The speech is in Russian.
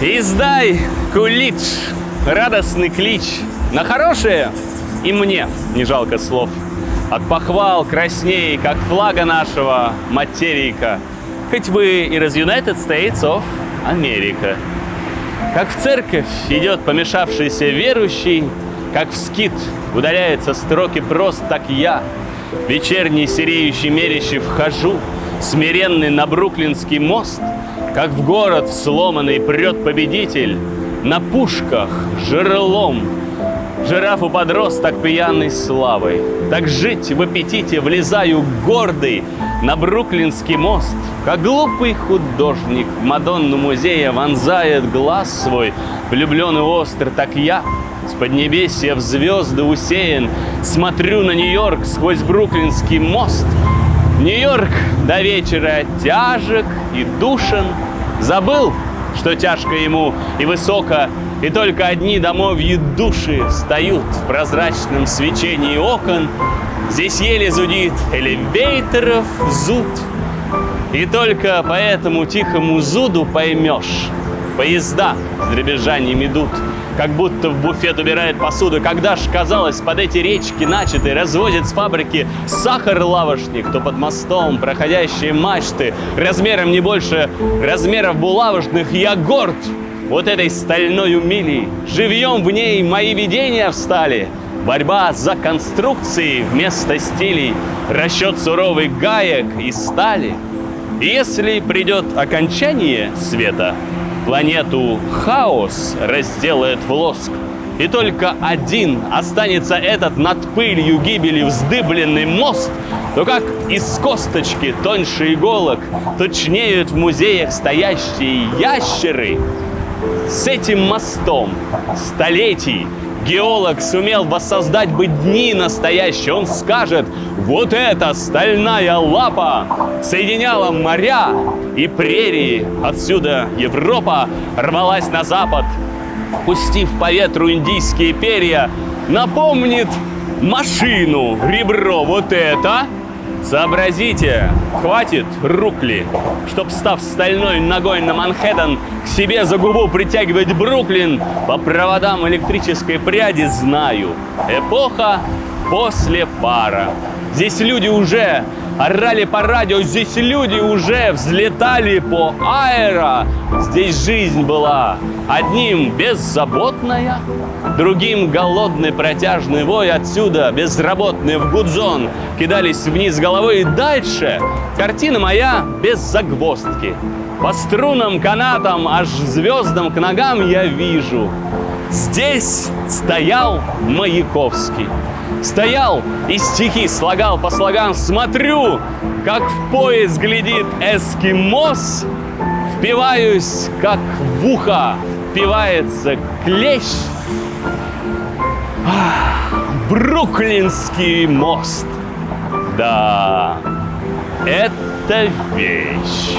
Издай кулич, радостный клич. На хорошее и мне не жалко слов. От похвал красней, как флага нашего материка. Хоть вы и из United States of America. Как в церковь идет помешавшийся верующий Как в скит удаляются строки прост, так я Вечерний сереющий мерище вхожу Смиренный на Бруклинский мост – как в город сломанный прет победитель, На пушках жерлом. Жирафу подросток пьяной славой. Так жить в аппетите влезаю гордый На Бруклинский мост, Как глупый художник Мадонну музея вонзает глаз свой, Влюбленный остр, так я с поднебесья в звезды усеян, Смотрю на Нью-Йорк сквозь Бруклинский мост. Нью-Йорк до вечера тяжек и душен, Забыл, что тяжко ему и высоко, и только одни домовьи души встают в прозрачном свечении окон. Здесь еле зудит элевейторов зуд. И только по этому тихому зуду поймешь, поезда с дребезжанием идут – как будто в буфет убирает посуду. Когда ж, казалось, под эти речки начаты развозят с фабрики сахар-лавошник, то под мостом проходящие мачты размером не больше размеров булавочных я горд вот этой стальной умилей. Живьем в ней мои видения встали. Борьба за конструкции вместо стилей, расчет суровый гаек и стали. Если придет окончание света, Планету хаос разделает в лоск. И только один останется этот над пылью гибели вздыбленный мост, то как из косточки тоньше иголок точнеют в музеях стоящие ящеры, с этим мостом столетий геолог сумел воссоздать бы дни настоящие, он скажет, вот эта стальная лапа соединяла моря и прерии. Отсюда Европа рвалась на запад, пустив по ветру индийские перья, напомнит машину, ребро. Вот это – Сообразите, хватит рукли, чтоб, став стальной ногой на Манхэттен, к себе за губу притягивать Бруклин, по проводам электрической пряди знаю. Эпоха после пара. Здесь люди уже орали по радио, здесь люди уже взлетали по аэро. Здесь жизнь была одним беззаботная, другим голодный протяжный вой отсюда, безработные в гудзон, кидались вниз головой и дальше. Картина моя без загвоздки. По струнам, канатам, аж звездам к ногам я вижу. Здесь стоял Маяковский. Стоял и стихи слагал по слогам. Смотрю, как в поезд глядит эскимос. Впиваюсь, как в ухо впивается клещ. Бруклинский мост. Да, это вещь.